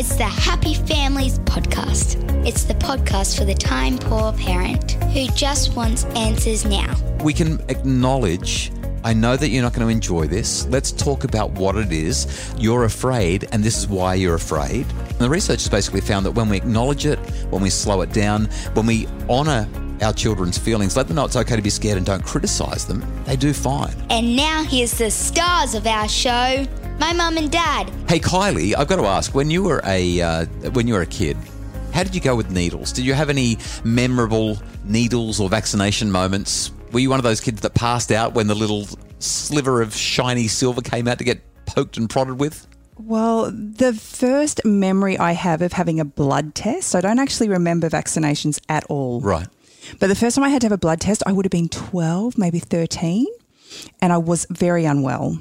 It's the Happy Families Podcast. It's the podcast for the time poor parent who just wants answers now. We can acknowledge. I know that you're not going to enjoy this. Let's talk about what it is. You're afraid, and this is why you're afraid. And the research has basically found that when we acknowledge it, when we slow it down, when we honour our children's feelings, let them know it's okay to be scared and don't criticise them, they do fine. And now here's the stars of our show my mum and dad. Hey Kylie, I've got to ask: when you were a uh, when you were a kid, how did you go with needles? Did you have any memorable needles or vaccination moments? Were you one of those kids that passed out when the little sliver of shiny silver came out to get poked and prodded with? Well, the first memory I have of having a blood test, I don't actually remember vaccinations at all. Right. But the first time I had to have a blood test, I would have been 12, maybe 13, and I was very unwell.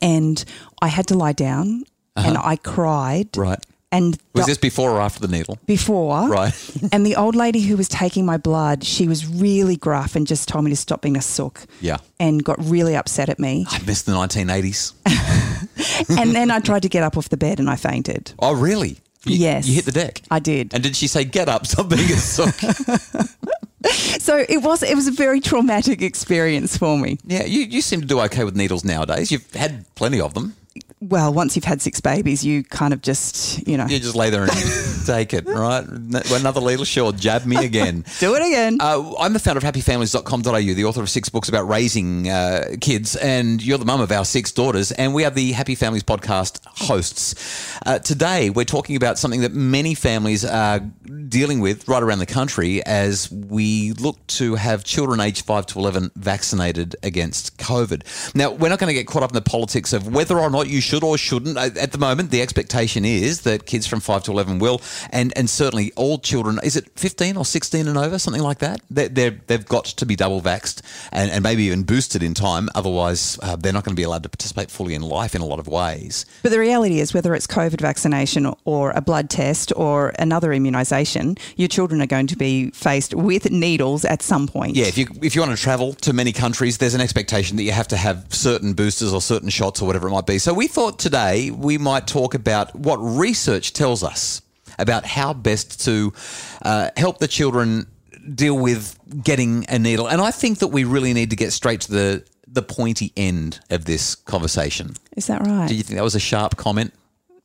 And I had to lie down and uh-huh. I cried. Right. And Was the- this before or after the needle? before. Right. and the old lady who was taking my blood, she was really gruff and just told me to stop being a sook. Yeah. And got really upset at me. I missed the 1980s. and then I tried to get up off the bed and I fainted. Oh, really? You, Yes. You hit the deck. I did. And did she say, "Get up, stop being a sook"? So it was it was a very traumatic experience for me. yeah, you, you seem to do okay with needles nowadays. You've had plenty of them. Well, once you've had six babies, you kind of just, you know, You just lay there and take it, right? Another little sure, jab me again. do it again. Uh, I'm the founder of happyfamilies.com.au, the author of six books about raising uh, kids, and you're the mum of our six daughters, and we are the Happy Families podcast hosts. Uh, today, we're talking about something that many families are dealing with right around the country as we look to have children aged 5 to 11 vaccinated against COVID. Now, we're not going to get caught up in the politics of whether or not you should or shouldn't. At the moment, the expectation is that kids from 5 to 11 will, and, and certainly all children, is it 15 or 16 and over, something like that? They're, they're, they've got to be double vaxxed and, and maybe even boosted in time. Otherwise, uh, they're not going to be allowed to participate fully in life in a lot of ways. but the reality is, whether it's COVID vaccination or a blood test or another immunisation, your children are going to be faced with needles at some point. Yeah, if you if you want to travel to many countries, there's an expectation that you have to have certain boosters or certain shots or whatever it might be. So we thought today we might talk about what research tells us about how best to uh, help the children deal with getting a needle. And I think that we really need to get straight to the the pointy end of this conversation. Is that right? Do you think that was a sharp comment?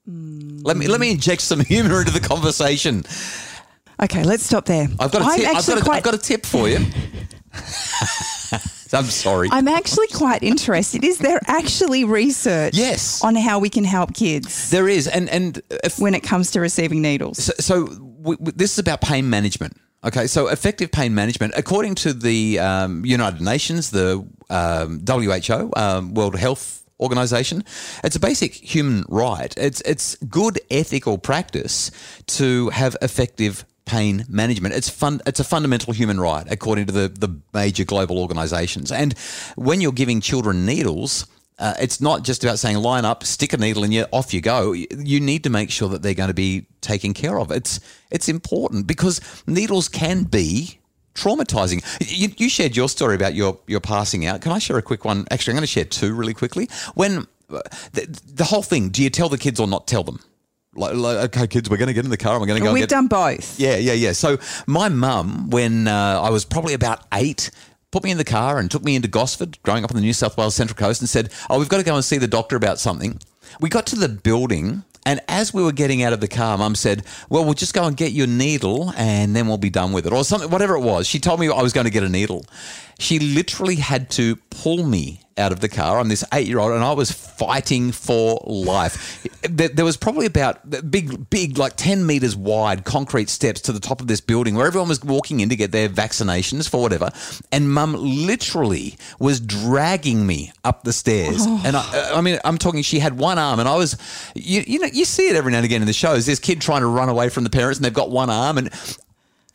Let me let me inject some humour into the conversation. okay, let's stop there. I've got a tip. I've got a, quite, I've got a tip for you. I'm sorry. I'm actually quite interested. Is there actually research Yes. on how we can help kids There is, and and if, when it comes to receiving needles? so, so w- w- this is about pain management. Okay, so effective pain management, according to the um, United Nations, the um, WHO, um, World Health Organization, it's a basic human right. It's it's good ethical practice to have effective pain management. It's fun. It's a fundamental human right, according to the the major global organizations. And when you're giving children needles. Uh, it's not just about saying line up, stick a needle in you, off you go. You need to make sure that they're going to be taken care of. It's it's important because needles can be traumatizing. You, you shared your story about your your passing out. Can I share a quick one? Actually, I'm going to share two really quickly. When uh, the, the whole thing, do you tell the kids or not tell them? Like, like, okay, kids, we're going to get in the car. and We're going to go. and We've get, done both. yeah, yeah, yeah. So my mum, when uh, I was probably about eight, put me in the car and took me into Gosford, growing up on the New South Wales Central Coast, and said, "Oh, we've got to go and see the doctor about something." We got to the building. And as we were getting out of the car, Mum said, "Well, we'll just go and get your needle, and then we'll be done with it, or something, whatever it was." She told me I was going to get a needle. She literally had to pull me out of the car. I'm this eight year old, and I was fighting for life. There, there was probably about big, big, like 10 meters wide concrete steps to the top of this building where everyone was walking in to get their vaccinations for whatever. And mum literally was dragging me up the stairs. Oh. And I, I mean, I'm talking, she had one arm, and I was, you, you know, you see it every now and again in the shows. This kid trying to run away from the parents, and they've got one arm, and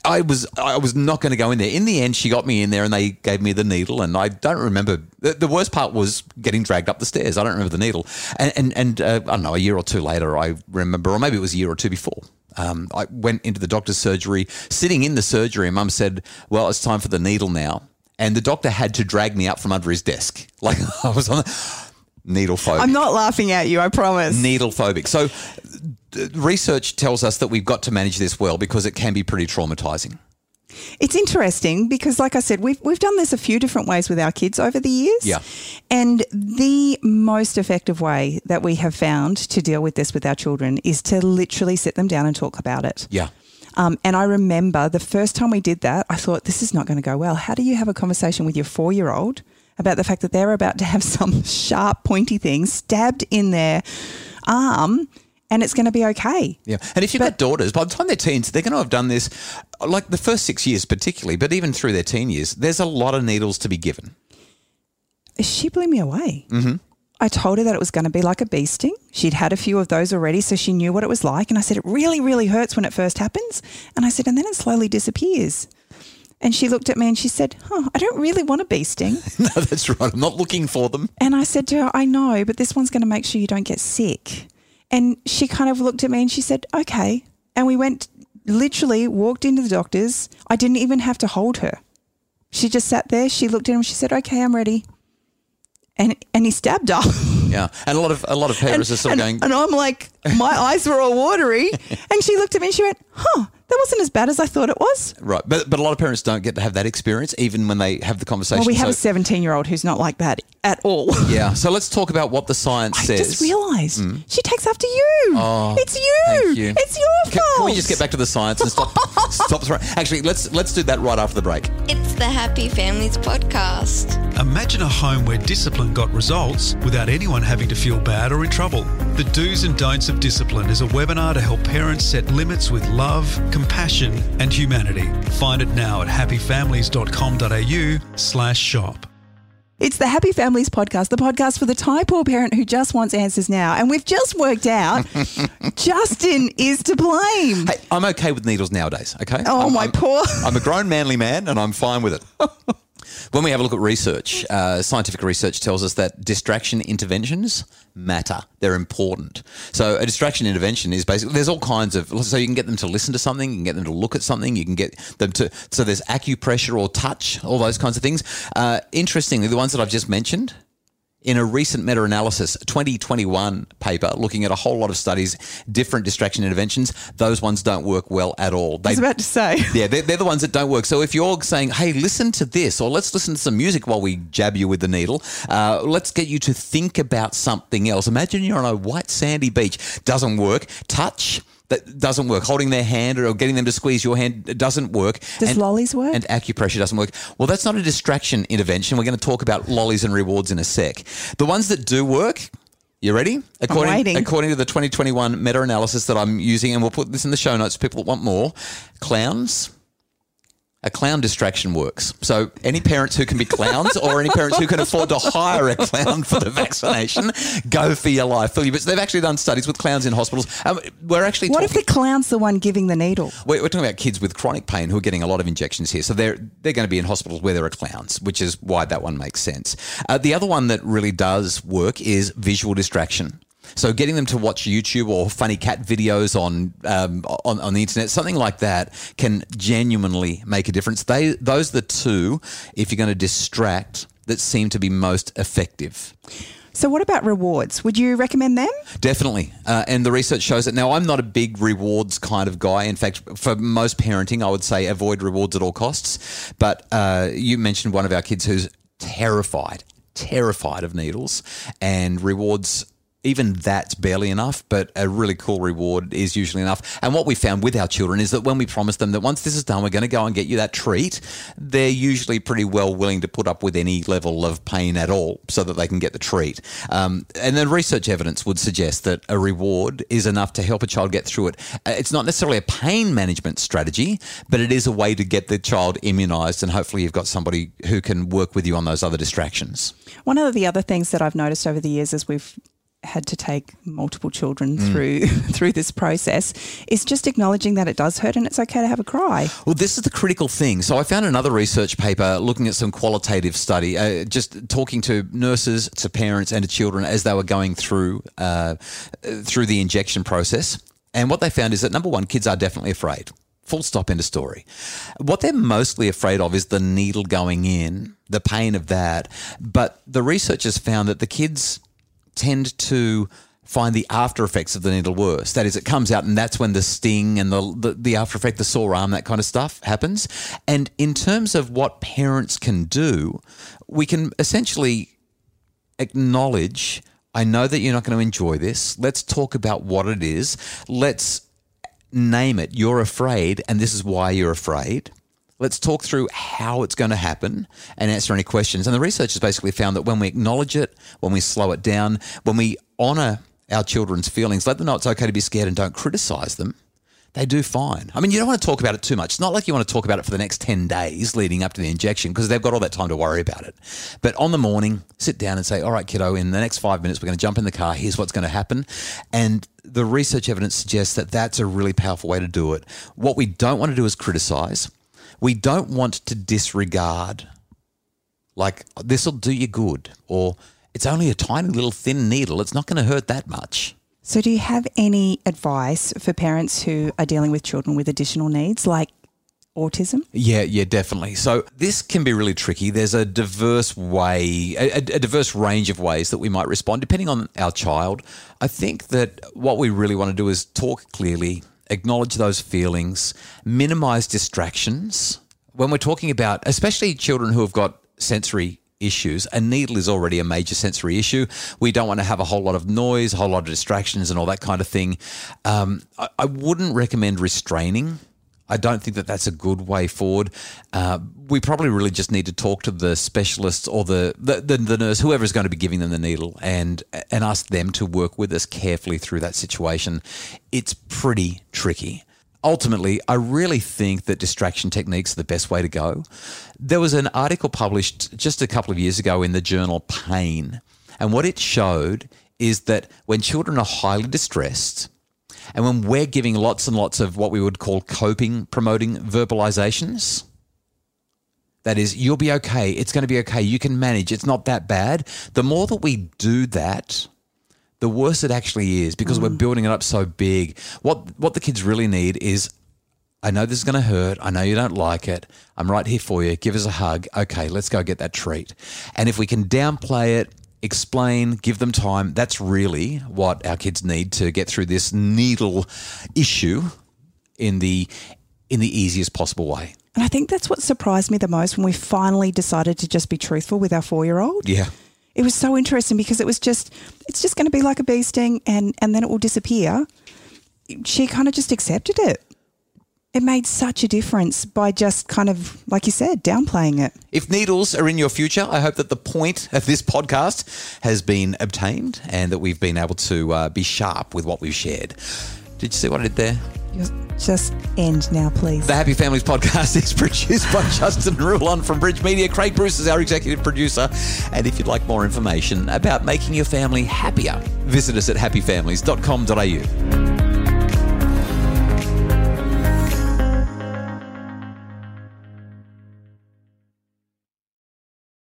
I was I was not going to go in there. In the end, she got me in there, and they gave me the needle. And I don't remember. The, the worst part was getting dragged up the stairs. I don't remember the needle. And and, and uh, I don't know. A year or two later, I remember, or maybe it was a year or two before. Um, I went into the doctor's surgery. Sitting in the surgery, Mum said, "Well, it's time for the needle now." And the doctor had to drag me up from under his desk, like I was on the needle phobic I'm not laughing at you, I promise. needle phobic. So research tells us that we've got to manage this well because it can be pretty traumatizing. It's interesting because, like I said, we've we've done this a few different ways with our kids over the years. Yeah. And the most effective way that we have found to deal with this with our children is to literally sit them down and talk about it. Yeah. Um, and I remember the first time we did that, I thought, this is not going to go well. How do you have a conversation with your four year old about the fact that they're about to have some sharp, pointy thing stabbed in their arm and it's going to be okay? Yeah. And if you've got daughters, by the time they're teens, they're going to have done this, like the first six years particularly, but even through their teen years, there's a lot of needles to be given. She blew me away. Mm-hmm. I told her that it was going to be like a bee sting. She'd had a few of those already, so she knew what it was like. And I said, It really, really hurts when it first happens. And I said, And then it slowly disappears. And she looked at me and she said, Oh, I don't really want a bee sting. no, that's right. I'm not looking for them. And I said to her, I know, but this one's going to make sure you don't get sick. And she kind of looked at me and she said, Okay. And we went, literally walked into the doctor's. I didn't even have to hold her. She just sat there. She looked at him. She said, Okay, I'm ready. And, and he stabbed her. Yeah. And a lot of a lot of parents are sort and, of going, and I'm like, my eyes were all watery. And she looked at me and she went, huh, that wasn't as bad as I thought it was. right. But but a lot of parents don't get to have that experience even when they have the conversation. Well, we have So- a 17 year old who's not like that at all. Yeah. So let's talk about what the science I says. just realised mm. she takes after you. Oh, it's you. Thank you. It's your Can, fault. can we just get back to the science and stop? stop throwing. Actually, let's let's do that right after the break. It's the Happy Families Podcast. Imagine a home where discipline got results without anyone having to feel bad or in trouble. The Do's and Don'ts of Discipline is a webinar to help parents set limits with love, compassion, and humanity. Find it now at happyfamilies.com.au slash shop. It's the Happy Families podcast, the podcast for the Thai poor parent who just wants answers now. And we've just worked out Justin is to blame. Hey, I'm okay with needles nowadays. Okay. Oh, I'm, my I'm- poor- I'm a grown manly man, and I'm fine with it. when we have a look at research, uh, scientific research tells us that distraction interventions matter. They're important. So a distraction intervention is basically there's all kinds of so you can get them to listen to something, you can get them to look at something, you can get them to so there's acupressure or touch, all those kinds of things. Uh, interestingly, the ones that I've just mentioned. In a recent meta analysis, 2021 paper looking at a whole lot of studies, different distraction interventions, those ones don't work well at all. They I was about to say. yeah, they're, they're the ones that don't work. So if you're saying, hey, listen to this, or let's listen to some music while we jab you with the needle, uh, let's get you to think about something else. Imagine you're on a white sandy beach. Doesn't work. Touch. That doesn't work. Holding their hand or getting them to squeeze your hand doesn't work. Does lollies work? And acupressure doesn't work. Well, that's not a distraction intervention. We're going to talk about lollies and rewards in a sec. The ones that do work, you ready? According, waiting. according to the 2021 meta analysis that I'm using, and we'll put this in the show notes people that want more, clowns. A clown distraction works. So, any parents who can be clowns or any parents who can afford to hire a clown for the vaccination, go for your life. But they've actually done studies with clowns in hospitals. Um, we're actually What if the clown's the one giving the needle? we're, we're talking about kids with chronic pain who are getting a lot of injections here. So they're they're going to be in hospitals where there are clowns, which is why that one makes sense. Uh, the other one that really does work is visual distraction. So getting them to watch YouTube or funny cat videos on um, on, on the internet, something like that, can genuinely make a difference. They those are the two, if you're going to distract, that seem to be most effective. So, what about rewards? Would you recommend them? Definitely. Uh, and the research shows that. Now, I'm not a big rewards kind of guy. In fact, for most parenting, I would say avoid rewards at all costs. But uh, you mentioned one of our kids who's terrified, terrified of needles, and rewards. Even that's barely enough, but a really cool reward is usually enough. And what we found with our children is that when we promise them that once this is done, we're going to go and get you that treat, they're usually pretty well willing to put up with any level of pain at all so that they can get the treat. Um, and then research evidence would suggest that a reward is enough to help a child get through it. Uh, It's not necessarily a pain management strategy, but it is a way to get the child immunized. And hopefully, you've got somebody who can work with you on those other distractions. One of the other things that I've noticed over the years as we've had to take multiple children through through this process is just acknowledging that it does hurt and it's okay to have a cry. Well, this is the critical thing. So I found another research paper looking at some qualitative study, uh, just talking to nurses, to parents, and to children as they were going through uh, through the injection process. And what they found is that number one, kids are definitely afraid. Full stop. End of story. What they're mostly afraid of is the needle going in, the pain of that. But the researchers found that the kids tend to find the after effects of the needle worse. That is, it comes out, and that's when the sting and the, the, the after effect, the sore arm, that kind of stuff happens. And in terms of what parents can do, we can essentially acknowledge I know that you're not going to enjoy this. Let's talk about what it is. Let's name it. You're afraid, and this is why you're afraid. Let's talk through how it's going to happen and answer any questions. And the research has basically found that when we acknowledge it, when we slow it down, when we honor our children's feelings, let them know it's okay to be scared and don't criticize them, they do fine. I mean, you don't want to talk about it too much. It's not like you want to talk about it for the next 10 days leading up to the injection because they've got all that time to worry about it. But on the morning, sit down and say, all right, kiddo, in the next five minutes, we're going to jump in the car. Here's what's going to happen. And the research evidence suggests that that's a really powerful way to do it. What we don't want to do is criticize. We don't want to disregard, like, this will do you good, or it's only a tiny little thin needle. It's not going to hurt that much. So, do you have any advice for parents who are dealing with children with additional needs like autism? Yeah, yeah, definitely. So this can be really tricky. There's a diverse way, a, a, diverse range of ways that we might respond depending on our child. I think that what we really want to do is talk clearly, acknowledge those feelings, minimize distractions. When we're talking about, especially children who have got sensory issues. A needle is already a major sensory issue. We don't want to have a whole lot of noise, a whole lot of distractions, and all that kind of thing. Um, I, I, wouldn't recommend restraining. I don't think that that's a good way forward. Uh, we probably really just need to talk to the specialists or the, the, the, the nurse, whoever is going to be giving them the needle, and and ask them to work with us carefully through that situation. It's pretty tricky ultimately, I really think that distraction techniques are the best way to go. There was an article published just a couple of years ago in the journal Pain, and what it showed is that when children are highly distressed, and when we're giving lots and lots of what we would call coping promoting verbalizations, that is, you'll be okay. It's going to be okay. You can manage. It's not that bad. The more that we do that, the worse it actually is because mm. we're building it up so big. What what the kids really need is I know this is going to hurt. I know you don't like it. I'm right here for you. Give us a hug. Okay, let's go get that treat. And if we can downplay it, explain, give them time, that's really what our kids need to get through this needle issue in the in the easiest possible way. And I think that's what surprised me the most when we finally decided to just be truthful with our 4-year-old. Yeah it was so interesting because it was just it's just going to be like a bee sting and and then it will disappear she kind of just accepted it it made such a difference by just kind of like you said downplaying it if needles are in your future i hope that the point of this podcast has been obtained and that we've been able to uh, be sharp with what we've shared did you see what i did there just end now, please. The Happy Families podcast is produced by Justin Ruland from Bridge Media. Craig Bruce is our executive producer. And if you'd like more information about making your family happier, visit us at happyfamilies.com.au.